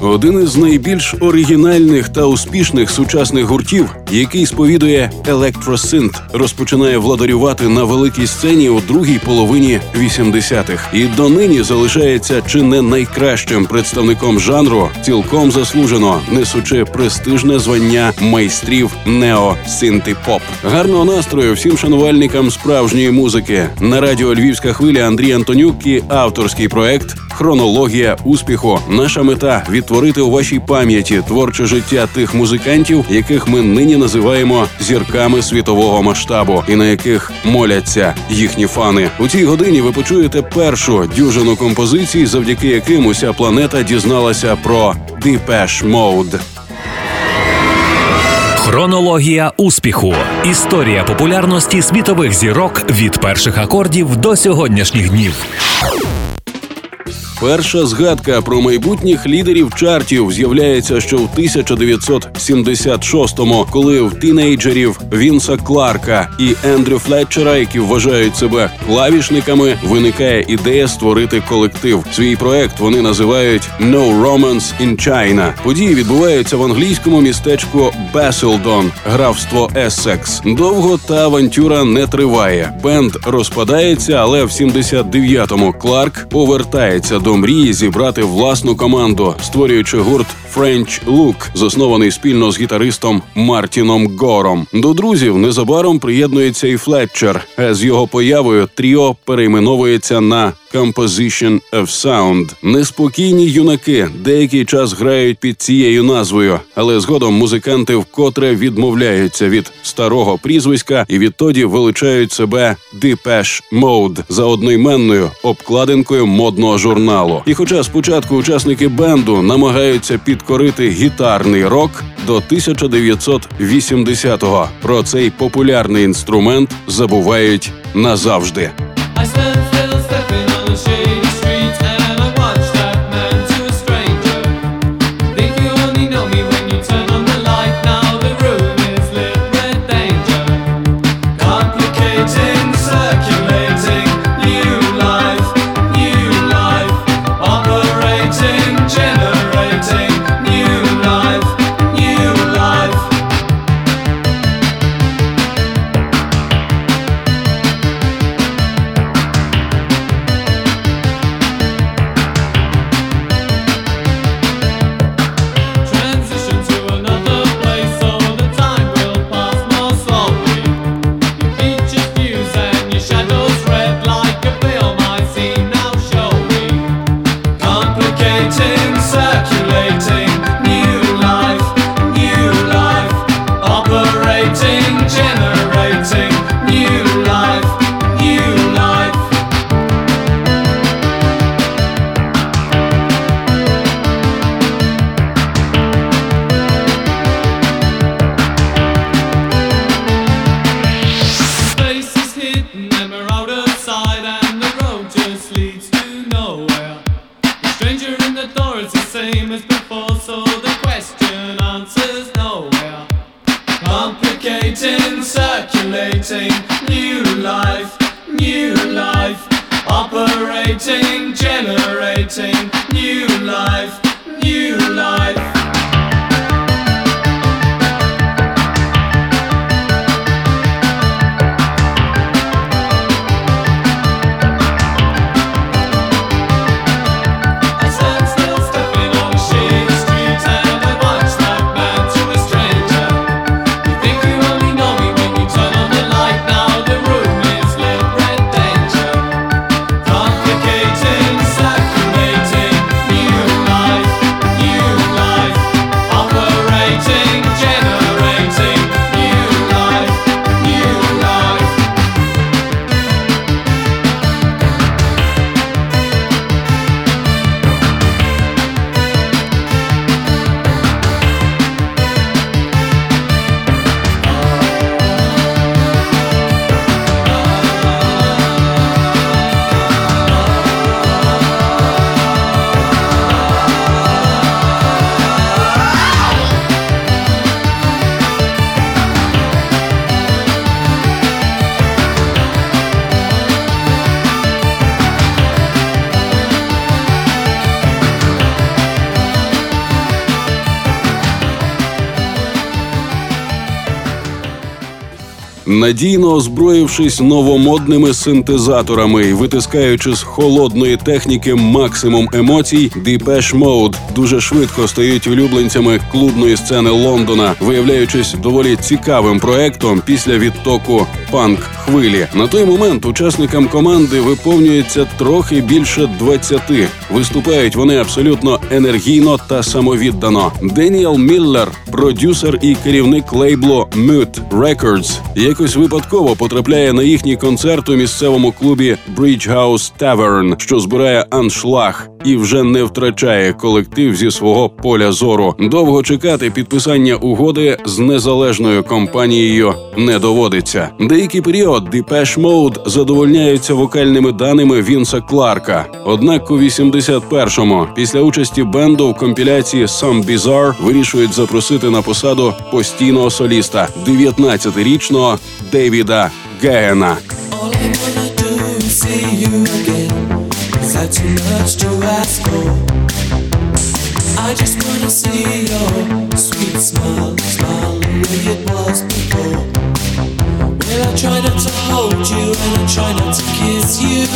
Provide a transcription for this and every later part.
Один із найбільш оригінальних та успішних сучасних гуртів, який сповідує електросинт, розпочинає владарювати на великій сцені у другій половині 80-х. і донині залишається чи не найкращим представником жанру, цілком заслужено несучи престижне звання майстрів нео поп. Гарного настрою всім шанувальникам справжньої музики на радіо Львівська хвиля Андрій Антонюк і авторський проект Хронологія успіху. Наша мета відтворити у вашій пам'яті творче життя тих музикантів, яких ми нині називаємо зірками світового масштабу, і на яких моляться їхні фани. У цій годині ви почуєте першу дюжину композицій, завдяки яким уся планета дізналася про Depeche Mode. Хронологія успіху. Історія популярності світових зірок від перших акордів до сьогоднішніх днів. Перша згадка про майбутніх лідерів чартів з'являється ще в 1976-му, коли в тінейджерів Вінса Кларка і Ендрю Флетчера, які вважають себе клавішниками, виникає ідея створити колектив. Свій проект вони називають «No Romance in China». Події відбуваються в англійському містечку Беселдон, графство Ессекс. Довго та авантюра не триває. Бенд розпадається, але в 79-му Кларк повертається до до мрії зібрати власну команду, створюючи гурт French Look, заснований спільно з гітаристом Мартіном Гором. До друзів незабаром приєднується і Флетчер. З його появою тріо перейменовується на Composition of Sound. Неспокійні юнаки деякий час грають під цією назвою, але згодом музиканти вкотре відмовляються від старого прізвиська і відтоді величають себе Depeche Mode за одноіменною обкладинкою модного журналу. І, хоча спочатку учасники бенду намагаються підкорити гітарний рок до 1980-го, про цей популярний інструмент забувають назавжди. happy on the shade. Sing, Jenny. Надійно озброївшись новомодними синтезаторами і витискаючи з холодної техніки максимум емоцій, Depeche Mode дуже швидко стають улюбленцями клубної сцени Лондона, виявляючись доволі цікавим проектом після відтоку панк хвилі. На той момент учасникам команди виповнюється трохи більше 20. Виступають вони абсолютно енергійно та самовіддано. Деніел Міллер, продюсер і керівник лейблу Mute Records, якось випадково потрапляє на їхній концерт у місцевому клубі Bridge House Tavern, що збирає аншлаг і вже не втрачає колектив зі свого поля зору. Довго чекати підписання угоди з незалежною компанією не доводиться. Деякий період Depeche Mode задовольняються вокальними даними Вінса Кларка. Однак у 81-му, після участі бенду в компіляції Some Bizarre вирішують запросити на посаду постійного соліста 19-річного Девіда Гегена. That too much to ask for? I just wanna see your sweet smile, smile the way it was before. Well, I try not to hold you and I try not to kiss you,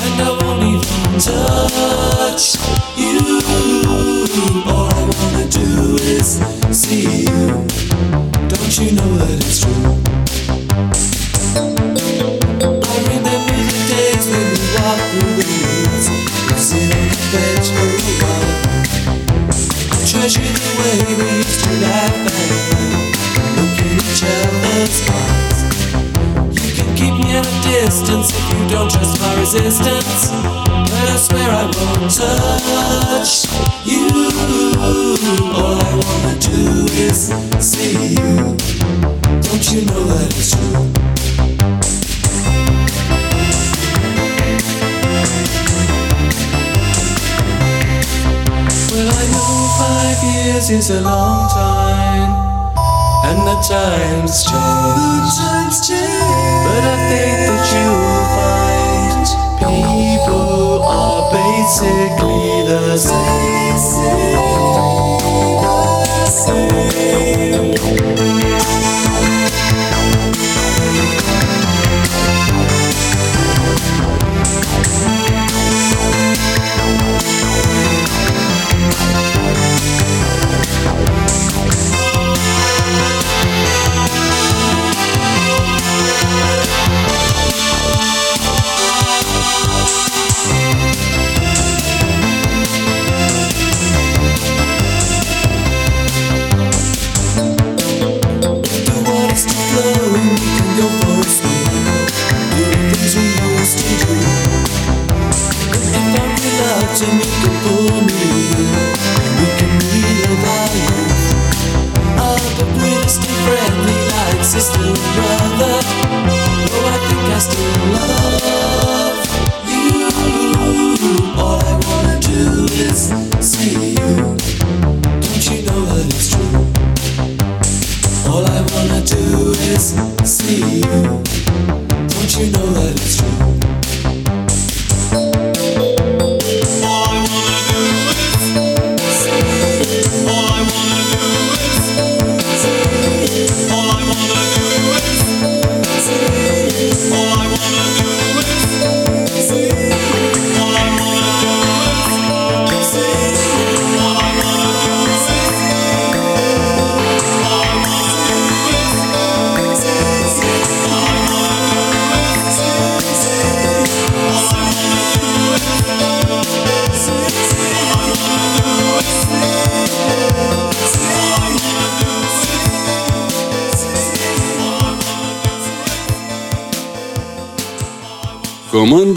and I won't even touch you. All I wanna do is see resistance But I swear I won't touch you All I wanna do is see you Don't you know that it's true? Well, I know five years is a long time, and the times change. But I think basically the same. Basically the same.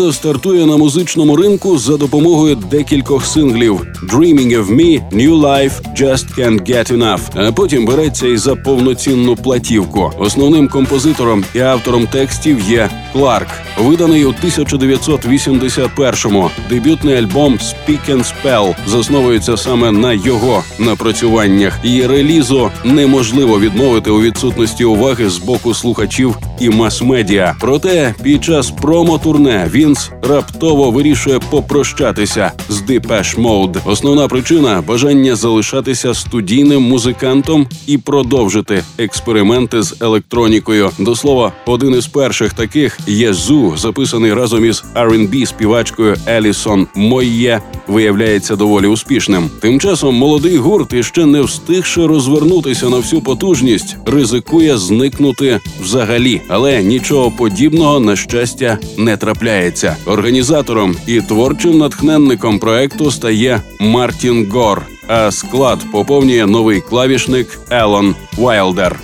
Команда стартує на музичному ринку за допомогою декількох синглів: «Dreaming of Me», «New Life», «Just Can't Get Enough», а потім береться і за повноцінну платівку. Основним композитором і автором текстів є Кларк, виданий у 1981-му. Дебютний альбом «Speak and Spell» засновується саме на його напрацюваннях. Її релізу неможливо відмовити у відсутності уваги з боку слухачів і мас-медіа. Проте під час промо-турне Вінс раптово вирішує попрощатися з Depeche Mode. Основна причина бажання залишатися студійним музикантом і продовжити експерименти з електронікою. До слова, один із перших таких є Зу, записаний разом із R&B співачкою Елісон Мойє, виявляється доволі успішним. Тим часом молодий гурт, іще не встигши розвернутися на всю потужність, ризикує зникнути взагалі, але нічого подібного на щастя не трапляється. Організатором і творчим натхненником проекту стає Мартін Гор. А склад поповнює новий клавішник Елон Вайлдер.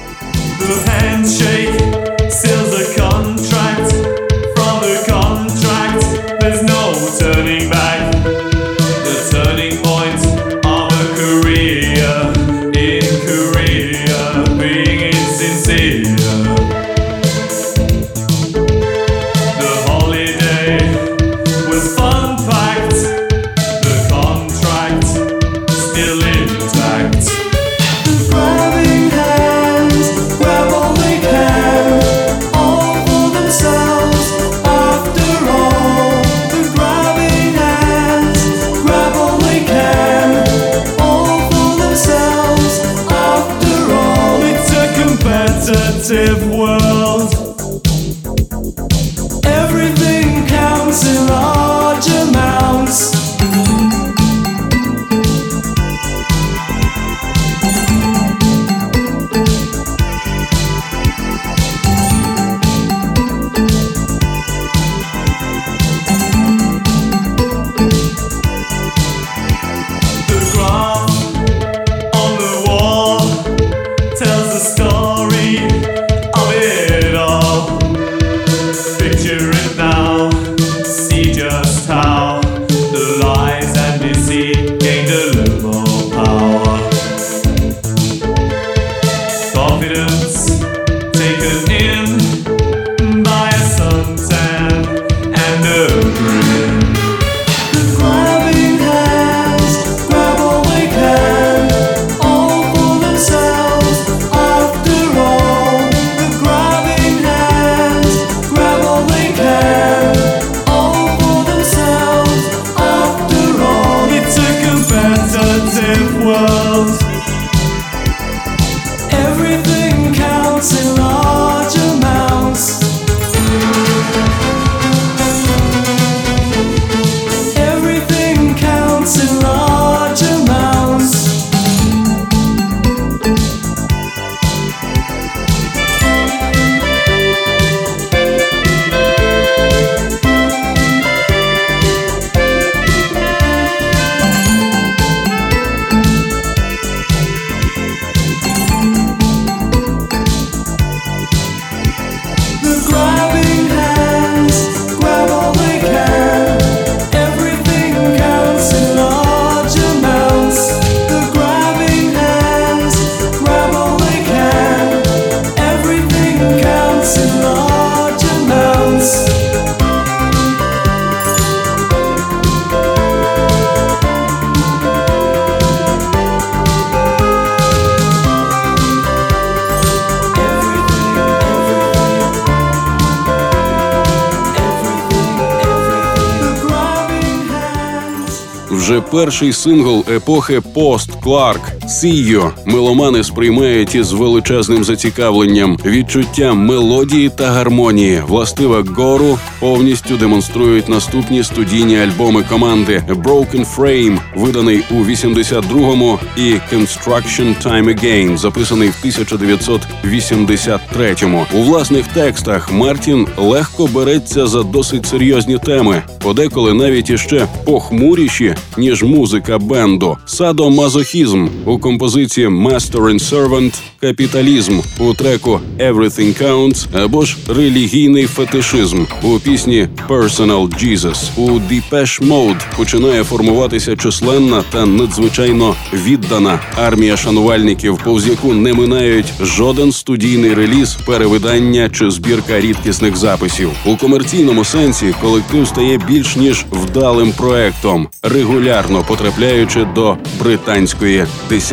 Перший сингл епохи пост Кларк «See You» меломани сприймають із величезним зацікавленням. Відчуття мелодії та гармонії, властиве гору, повністю демонструють наступні студійні альбоми команди. Broken Frame», виданий у 82-му, і «Construction Time Again», записаний в 1983-му. У власних текстах Мартін легко береться за досить серйозні теми, подеколи навіть іще похмуріші ніж музика бенду, садомазохізм. У композиції Master and Servant, капіталізм у треку Everything Counts або ж релігійний фетишизм у пісні Personal Jesus. У Depeche Mode починає формуватися численна та надзвичайно віддана армія шанувальників, повз яку не минають жоден студійний реліз, перевидання чи збірка рідкісних записів. У комерційному сенсі колектив стає більш ніж вдалим проектом, регулярно потрапляючи до британської десятки.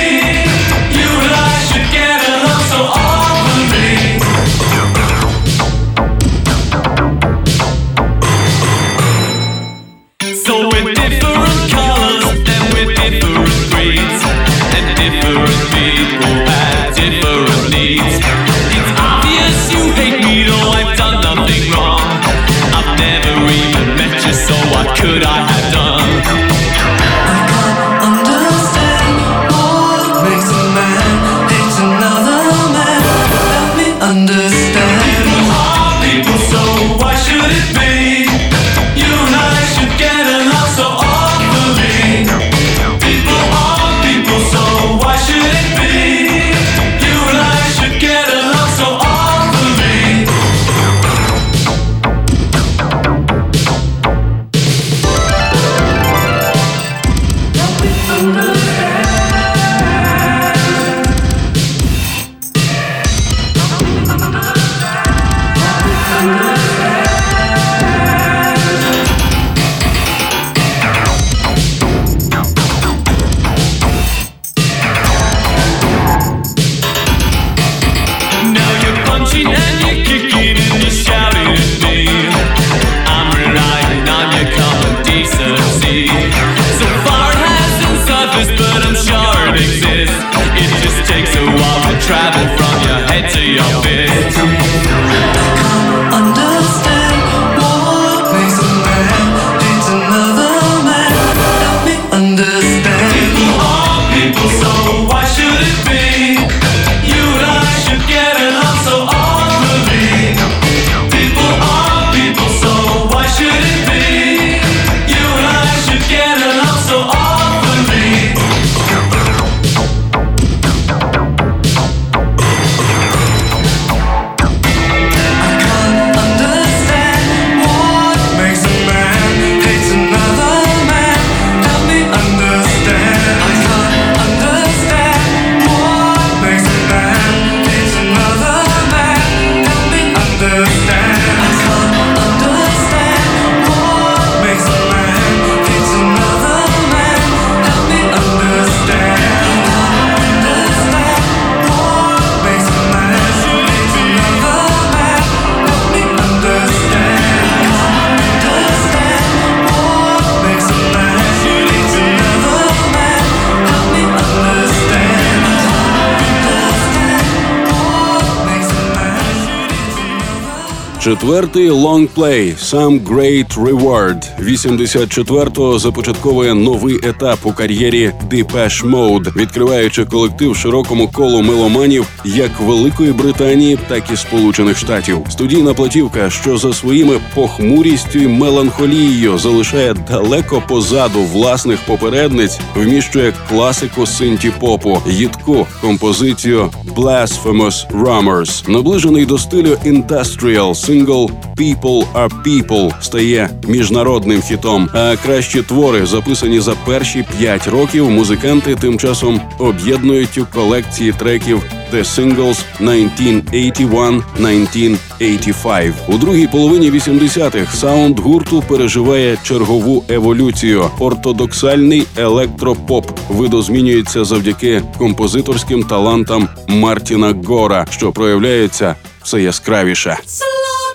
Четвертий лонгплей «Some Great Reward» 84-го започатковує новий етап у кар'єрі Depeche Mode, відкриваючи колектив широкому колу меломанів як Великої Британії, так і Сполучених Штатів. Студійна платівка, що за своїми похмурістю і меланхолією залишає далеко позаду власних попередниць, вміщує класику синті-попу, їдку композицію Blasphemous Rummers. Наближений до стилю індастріал сингл People Are People стає міжнародним хітом. А кращі твори, записані за перші п'ять років, музиканти тим часом об'єднують у колекції треків The Singles 1981-1985. У другій половині 80-х саунд гурту переживає чергову еволюцію. Ортодоксальний електропоп видозмінюється завдяки композиторським талантам Мартіна Гора, що проявляються все яскравіше.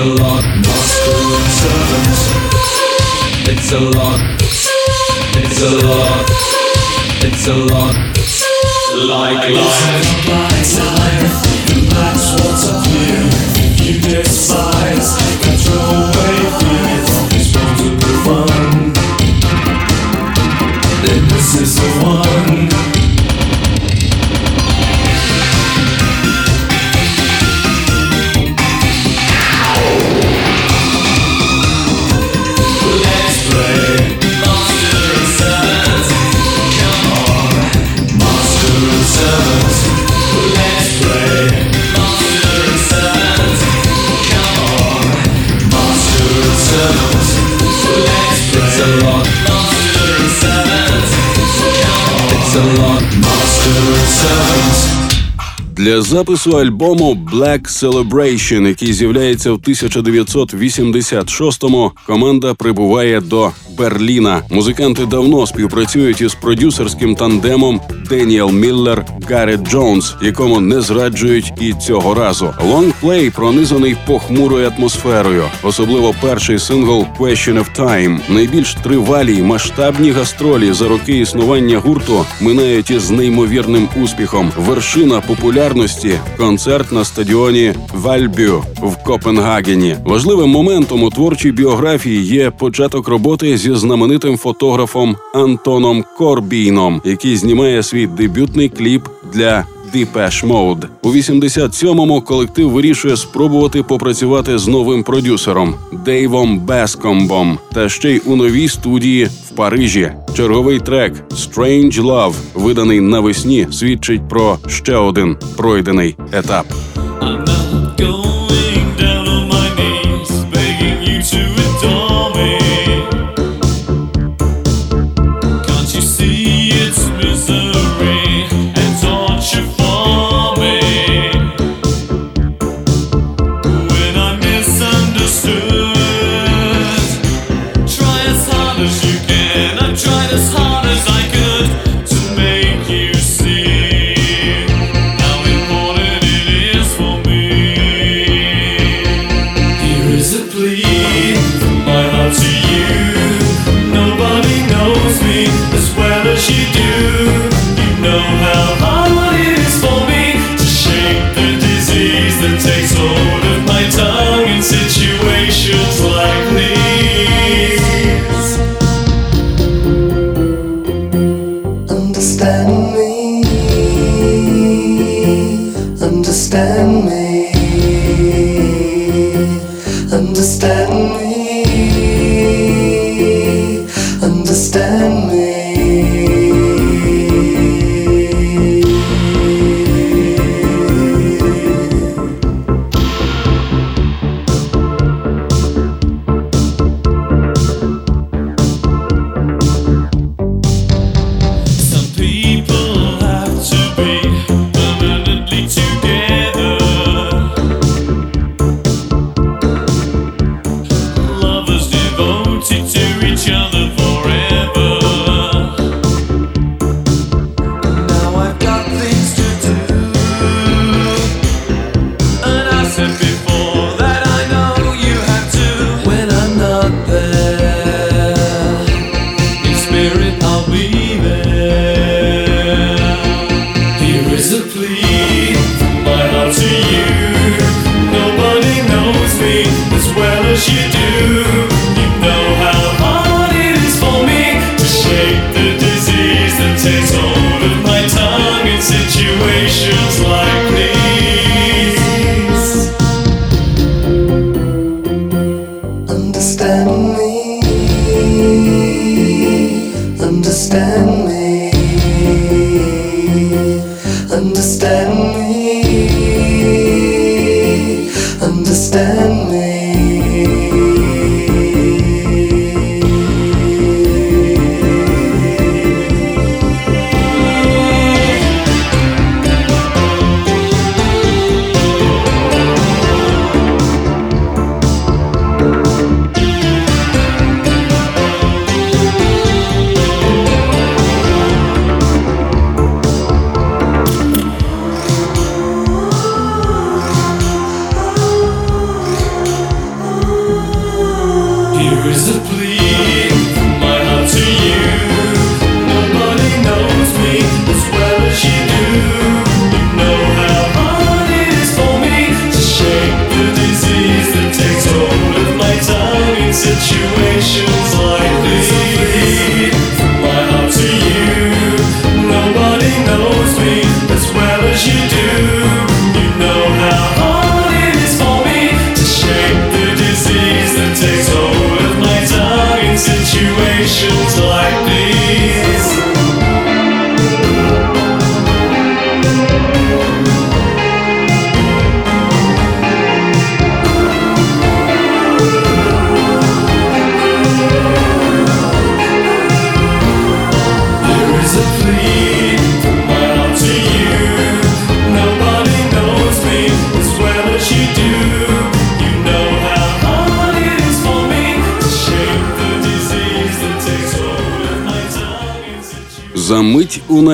a lot, hostile servants. It's a lot, it's a lot, it's a lot. Like life, like life, and that's what's up here. You despise, control away fear. Для запису альбому Black Celebration, який з'являється в 1986-му, команда прибуває до Берліна. Музиканти давно співпрацюють із продюсерським тандемом Деніел Міллер Гаррет Джонс, якому не зраджують і цього разу. Лонгплей пронизаний похмурою атмосферою, особливо перший сингл «Question of Time». Найбільш тривалі масштабні гастролі за роки існування гурту минають із неймовірним успіхом. Вершина популярності концерт на стадіоні Вальбю в Копенгагені. Важливим моментом у творчій біографії є початок роботи зі знаменитим фотографом Антоном Корбійном, який знімає свій дебютний кліп для Depeche Mode. У 87-му колектив вирішує спробувати попрацювати з новим продюсером Дейвом Бескомбом, та ще й у новій студії в Парижі. Черговий трек «Strange Love», виданий навесні, свідчить про ще один пройдений етап. understand me.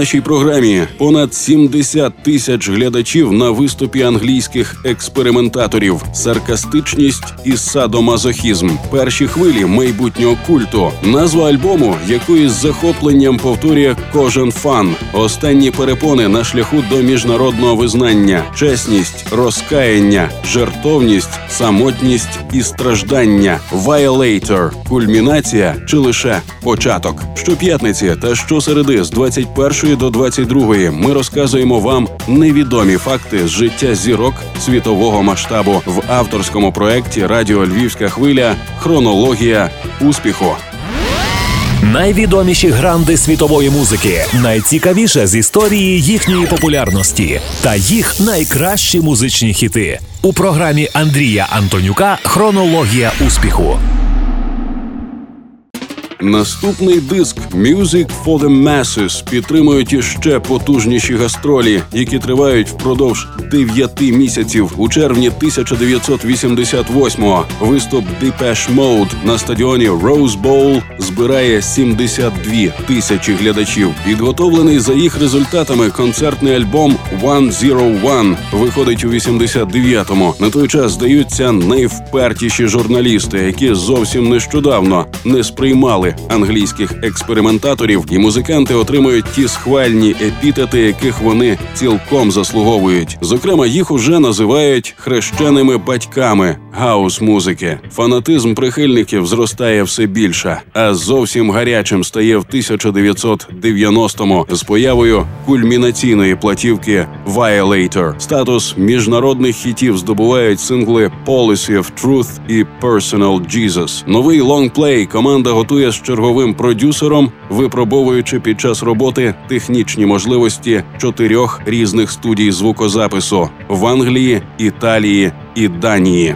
Нашій програмі понад 70 тисяч глядачів на виступі англійських експериментаторів, саркастичність і садомазохізм, перші хвилі майбутнього культу, назва альбому, яку із захопленням повторює кожен фан, останні перепони на шляху до міжнародного визнання, чесність, розкаяння, жертовність, самотність і страждання, Violator, кульмінація чи лише початок. Щоп'ятниці та щосереди з 21 до 22 ми розказуємо вам невідомі факти з життя зірок світового масштабу. В авторському проєкті Радіо Львівська хвиля. Хронологія успіху. Найвідоміші гранди світової музики, найцікавіше з історії їхньої популярності та їх найкращі музичні хіти. У програмі Андрія Антонюка Хронологія успіху. Наступний диск Music for the Masses підтримують іще потужніші гастролі, які тривають впродовж дев'яти місяців. У червні 1988-го виступ Depeche Mode на стадіоні Rose Bowl збирає 72 тисячі глядачів. Підготовлений за їх результатами концертний альбом One Zero One виходить у 89-му. На той час здаються найвпертіші журналісти, які зовсім нещодавно не сприймали англійських експериментаторів, і музиканти отримують ті схвальні епітети, яких вони цілком заслуговують. Зокрема, їх уже називають хрещеними батьками гаус-музики. Фанатизм прихильників зростає все більше, а зовсім гарячим стає в 1990-му з появою кульмінаційної платівки Violator. Статус міжнародних хітів здобувають сингли Policy of Truth і Personal Jesus. Новий лонгплей команда готує черговим продюсером, випробовуючи під час роботи технічні можливості чотирьох різних студій звукозапису в Англії, Італії і Данії.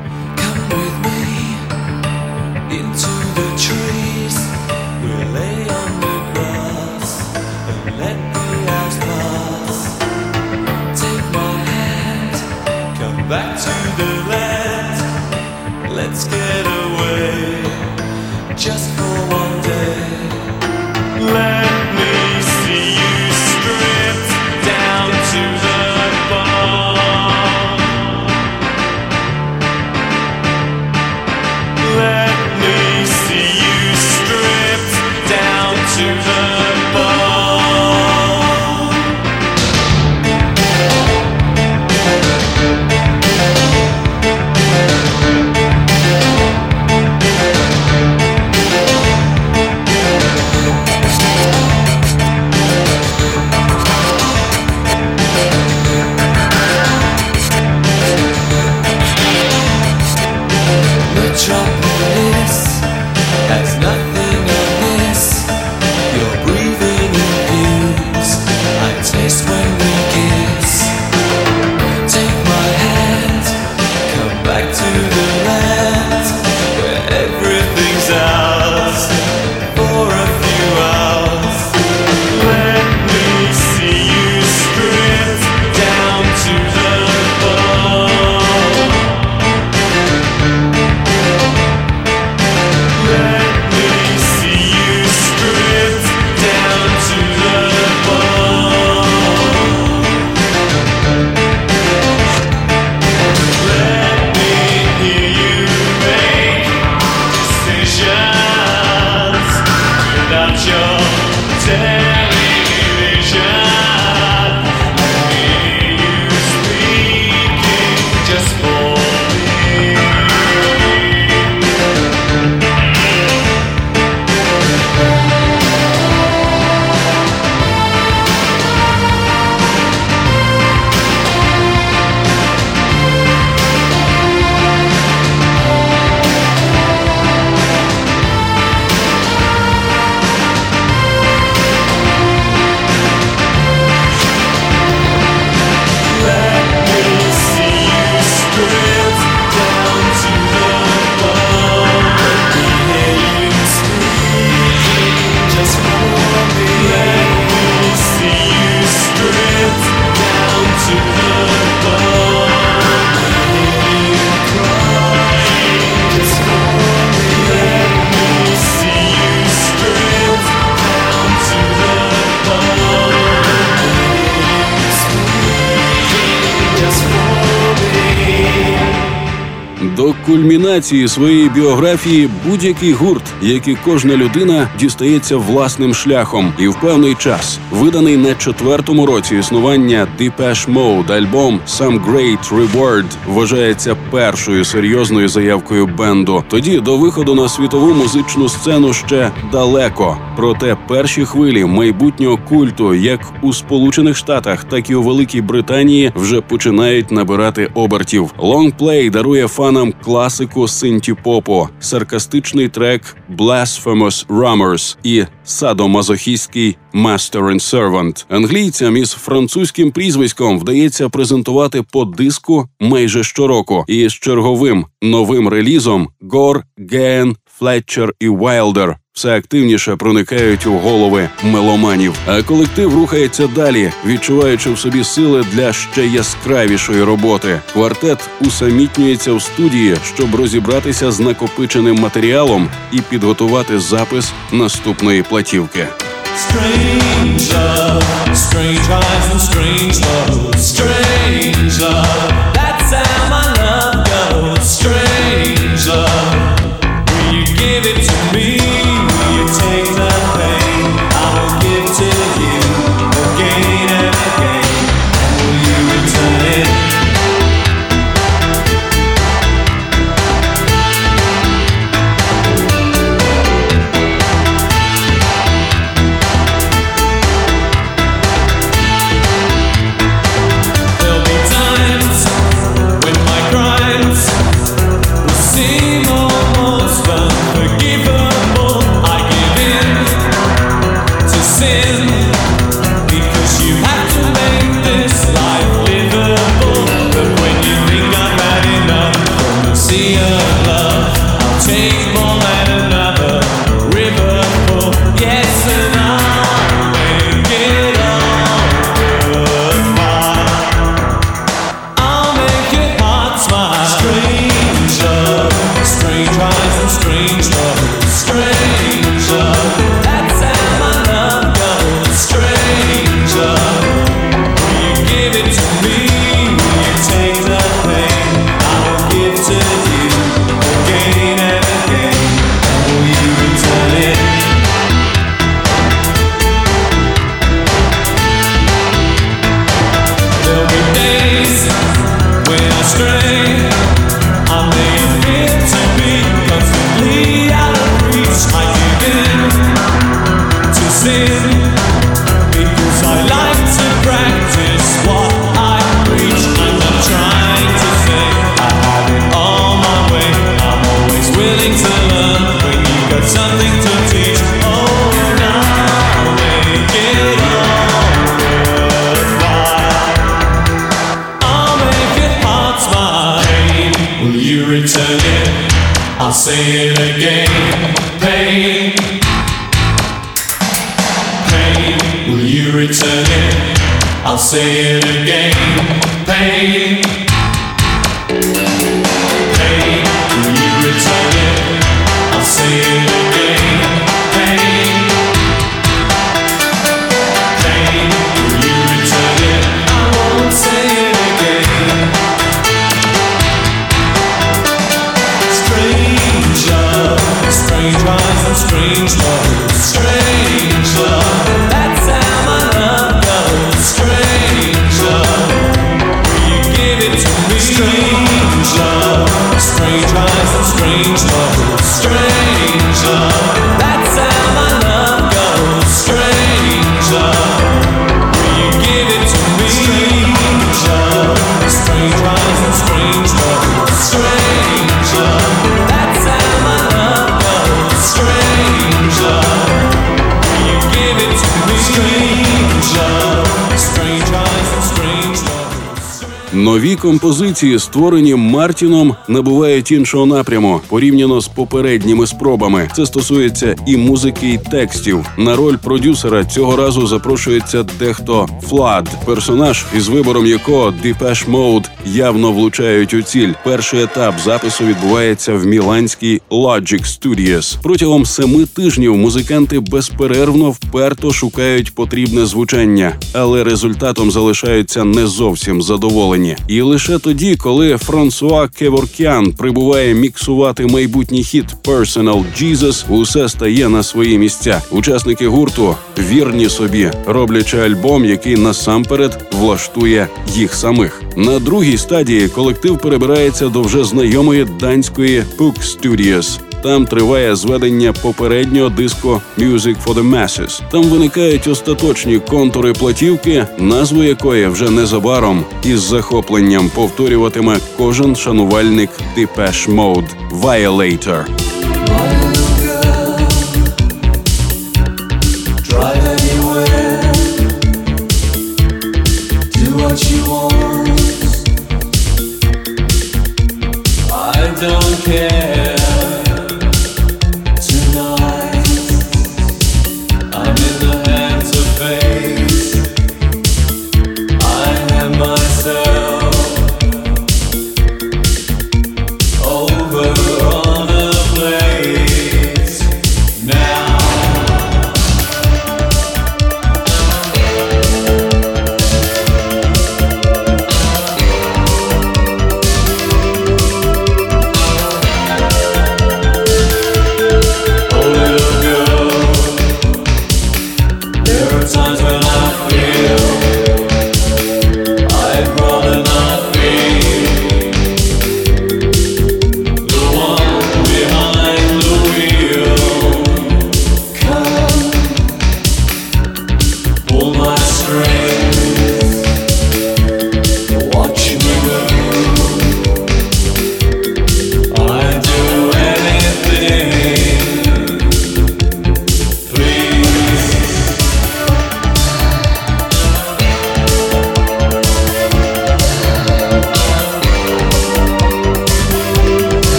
Кульмінації своєї біографії будь-який гурт, як і кожна людина, дістається власним шляхом, і в певний час, виданий на четвертому році існування Depeche Mode альбом «Some Great Reward» вважається першою серйозною заявкою бенду. Тоді до виходу на світову музичну сцену ще далеко. Проте перші хвилі майбутнього культу, як у Сполучених Штатах, так і у Великій Британії, вже починають набирати обертів. Лонгплей дарує фанам класику синті-попу, саркастичний трек Blasphemous Rummers і садомазохістський Master and Servant. Англійцям із французьким прізвиськом вдається презентувати по диску майже щороку, і з черговим новим релізом Гор, Ген, Флетчер і Вайлдер все активніше проникають у голови меломанів. А колектив рухається далі, відчуваючи в собі сили для ще яскравішої роботи. Квартет усамітнюється в студії, щоб розібратися з накопиченим матеріалом і підготувати запис наступної платівки. Strange strange eyes and strange love, strange. Нові композиції, створені Мартіном, набувають іншого напряму порівняно з попередніми спробами. Це стосується і музики, і текстів. На роль продюсера цього разу запрошується дехто Флад, персонаж, із вибором якого Depeche Mode явно влучають у ціль. Перший етап запису відбувається в міланській Logic Studios. Протягом семи тижнів музиканти безперервно вперто шукають потрібне звучання, але результатом залишаються не зовсім задоволені. І лише тоді, коли Франсуа Кеворкян прибуває міксувати майбутній хіт Personal Jesus, усе стає на свої місця. Учасники гурту вірні собі, роблячи альбом, який насамперед влаштує їх самих. На другій стадії колектив перебирається до вже знайомої данської Puck Studios. Там триває зведення попереднього диску Music for the Masses. Там виникають остаточні контури платівки, назву якої вже незабаром із захопленням повторюватиме кожен шанувальник Depeche Mode – Violator.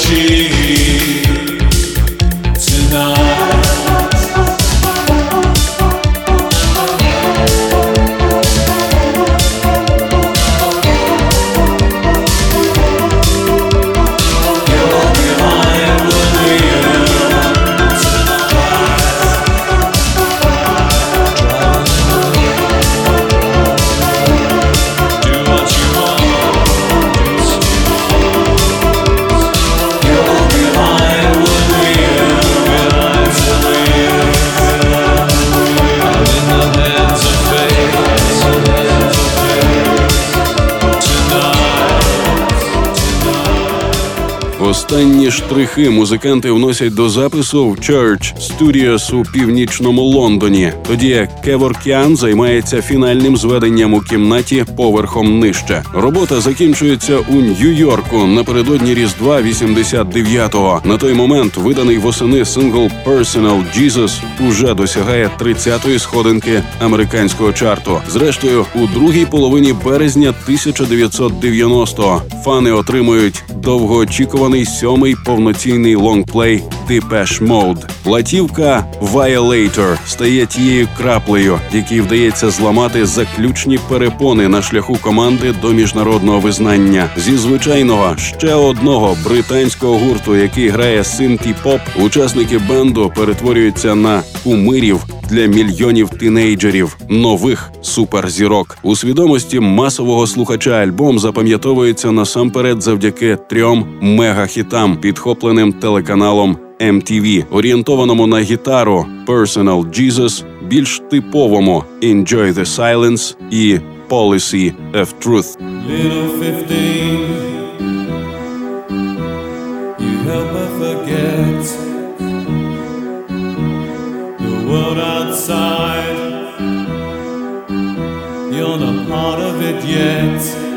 Jesus. Штрихи музиканти вносять до запису в Church Studios у північному Лондоні. Тоді як Кеворкіан займається фінальним зведенням у кімнаті поверхом нижче. Робота закінчується у Нью-Йорку напередодні Різдва 89-го. На той момент виданий восени сингл Personal Jesus уже досягає 30-ї сходинки американського чарту. Зрештою, у другій половині березня 1990-го фани отримують довгоочікуваний сьомий повноцінний лонгплей Depeche Mode. Платівка Violator стає тією краплею, якій вдається зламати заключні перепони на шляху команди до міжнародного визнання. Зі звичайного ще одного британського гурту, який грає синті поп, учасники бенду перетворюються на кумирів для мільйонів тинейджерів, нових суперзірок. У свідомості масового слухача альбом запам'ятовується насамперед завдяки трьом мегахітам, підхопленим телеканалом MTV, орієнтованому на гітару Personal Jesus, більш типовому Enjoy the Silence і Policy of Truth. Little 15, you help her forget the world outside. You're not part of it yet.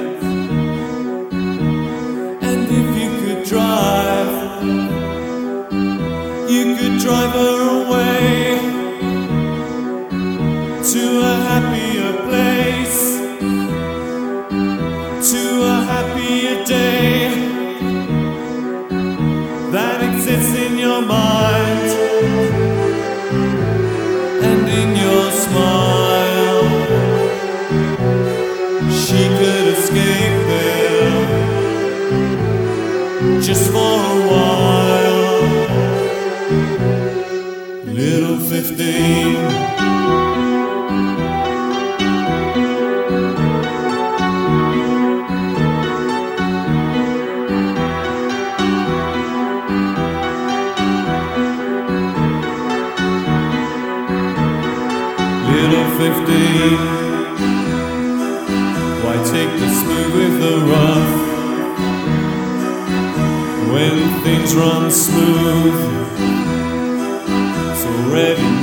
driver. Little fifteen, why take the smooth with the rough when things run smooth?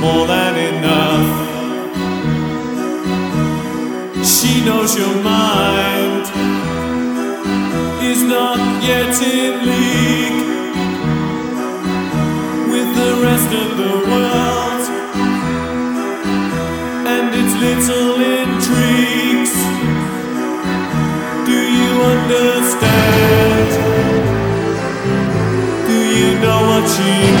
More than enough She knows your mind Is not yet in league With the rest of the world and its little intrigues. Do you understand? Do you know what she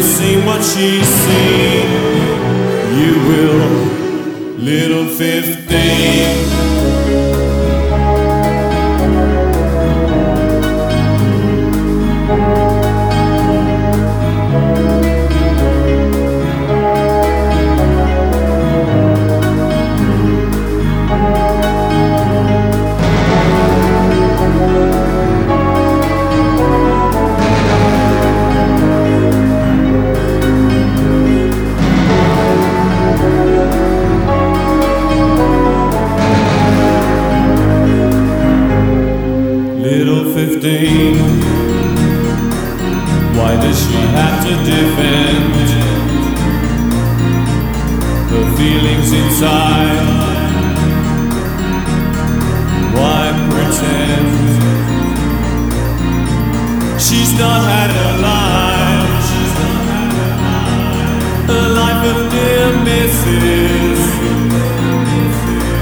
you see what she's seen, you will, little 15.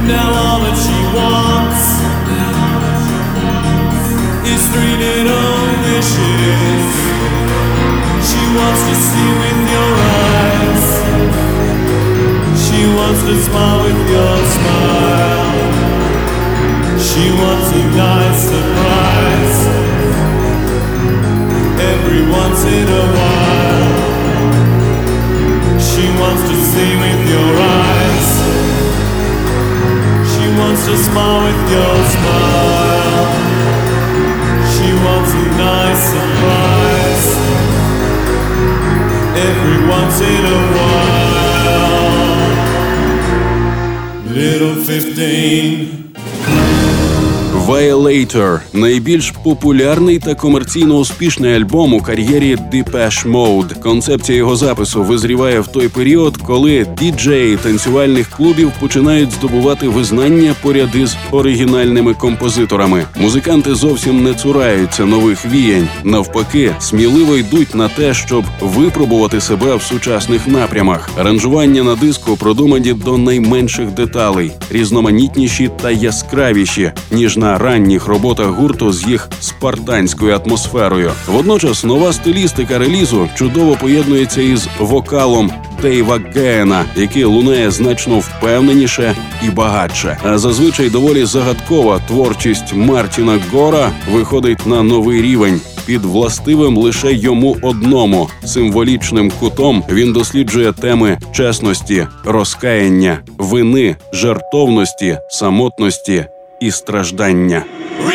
Now all that she wants is three little wishes. She wants to see with your eyes. She wants to smile with your smile. She wants a nice surprise. disdain 15. Violator – найбільш популярний та комерційно успішний альбом у кар'єрі Depeche Mode. Концепція його запису визріває в той період, коли діджеї танцювальних клубів починають здобувати визнання поряд із оригінальними композиторами. Музиканти зовсім не цураються нових віянь. Навпаки, сміливо йдуть на те, щоб випробувати себе в сучасних напрямах. Аранжування на диску продумані до найменших деталей, різноманітніші та яскравіші ніж на на ранніх роботах гурту з їх спартанською атмосферою. Водночас нова стилістика релізу чудово поєднується із вокалом Дейва Гена, який лунає значно впевненіше і багатше. А зазвичай доволі загадкова творчість Мартіна Гора виходить на новий рівень. Під властивим лише йому одному символічним кутом він досліджує теми чесності, розкаяння, вини, жертовності, самотності і страждання.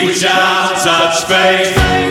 Reach out, touch faith.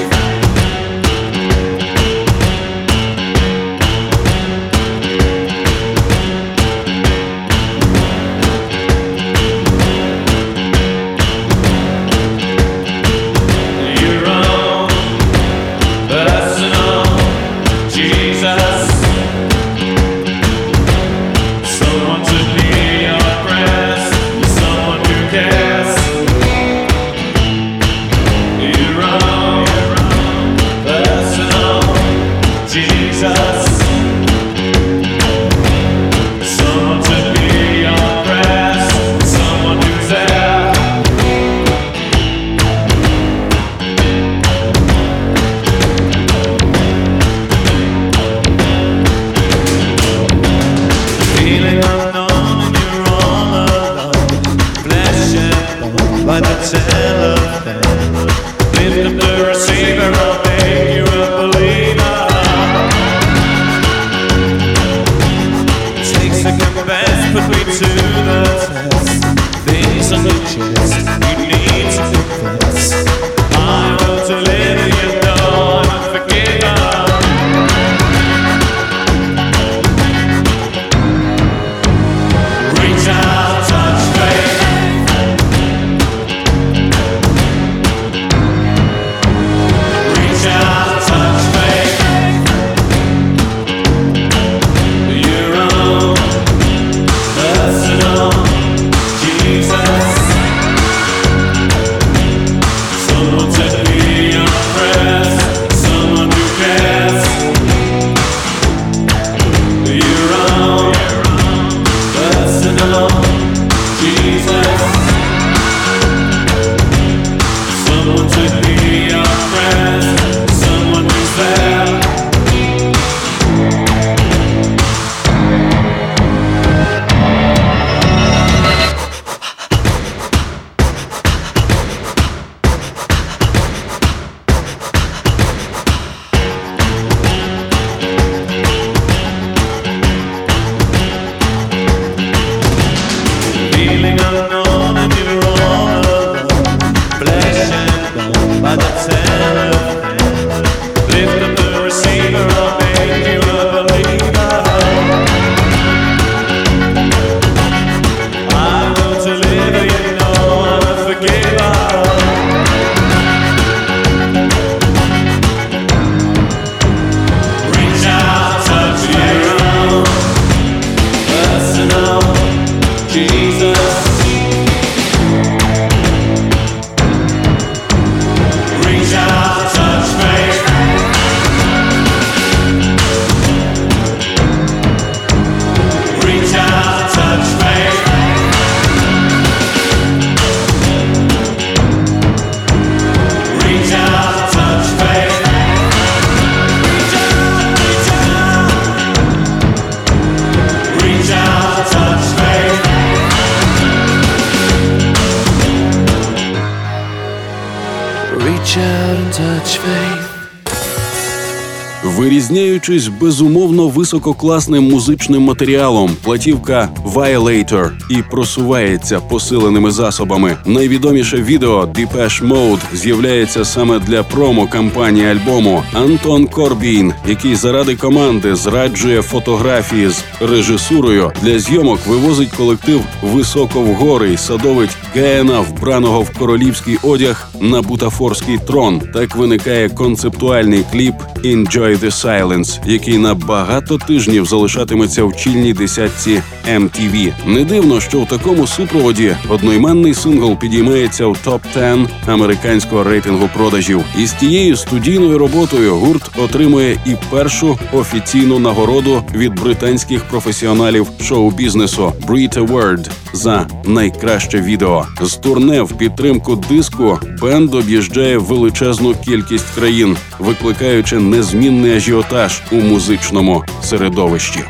Aspas, o Movo безумовно висококласним музичним матеріалом, платівка Violator і просувається посиленими засобами. Найвідоміше відео Depeche Mode з'являється саме для промо-кампанії альбому Антон Корбін, який заради команди зраджує фотографії з режисурою для зйомок вивозить колектив високо в гори й садовить Геена, вбраного в королівський одяг на бутафорський трон. Так виникає концептуальний кліп «Enjoy the Silence», який на багато тижнів залишатиметься в чільній десятці MTV. Не дивно, що в такому супроводі одноіменний сингл підіймається в топ-10 американського рейтингу продажів. І з тією студійною роботою гурт отримує і першу офіційну нагороду від британських професіоналів шоу-бізнесу Brit Award за найкраще відео. З турне в підтримку диску бенд об'їжджає величезну кількість країн, викликаючи незмінний ажіотаж у музичному середовищі.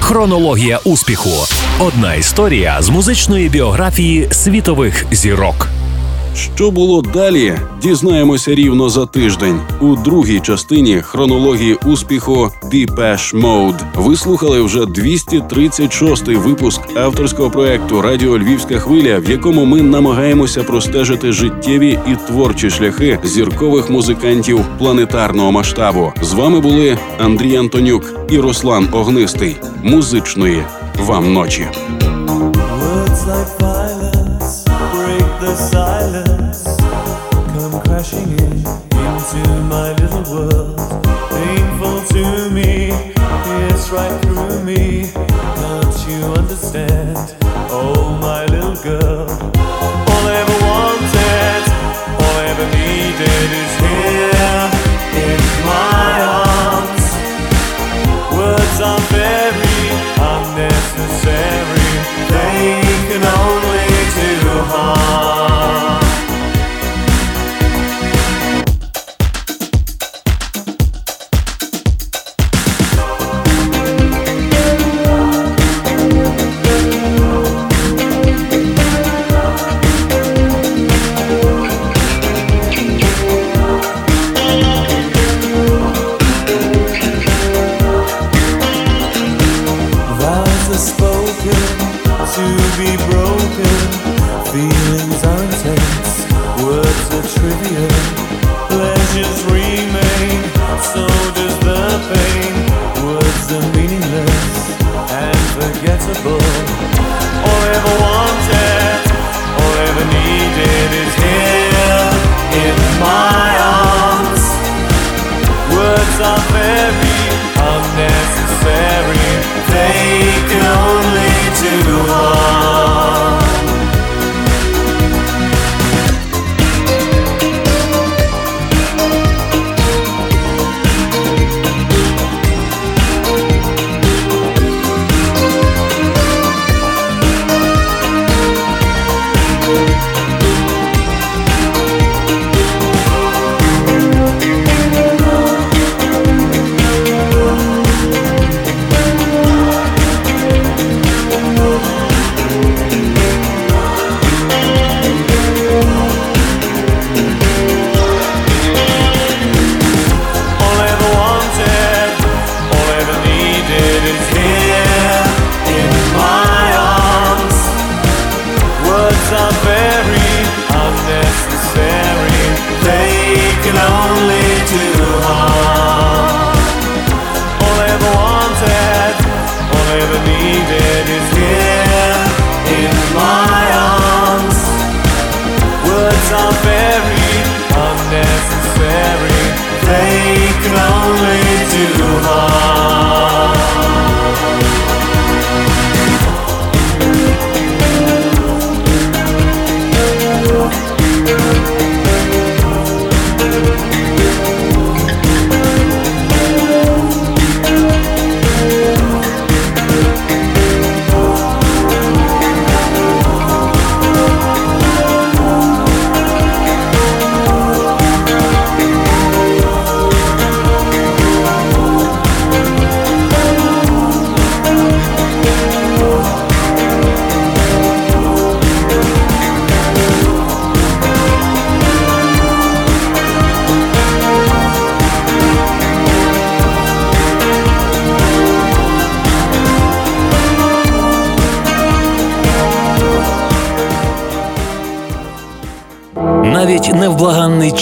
Хронологія успіху. Одна історія з музичної біографії світових зірок. Що було далі, дізнаємося рівно за тиждень. У другій частині хронології успіху Depeche Mode. Ви слухали вже 236-й випуск авторського проекту Радіо Львівська хвиля, в якому ми намагаємося простежити життєві і творчі шляхи зіркових музикантів планетарного масштабу. З вами були Андрій Антонюк і Руслан Огнистий. Музичної вам ночі. World. Painful to me, it's right through me. Don't you understand? Oh, my little girl. All I ever wanted, all I ever needed is here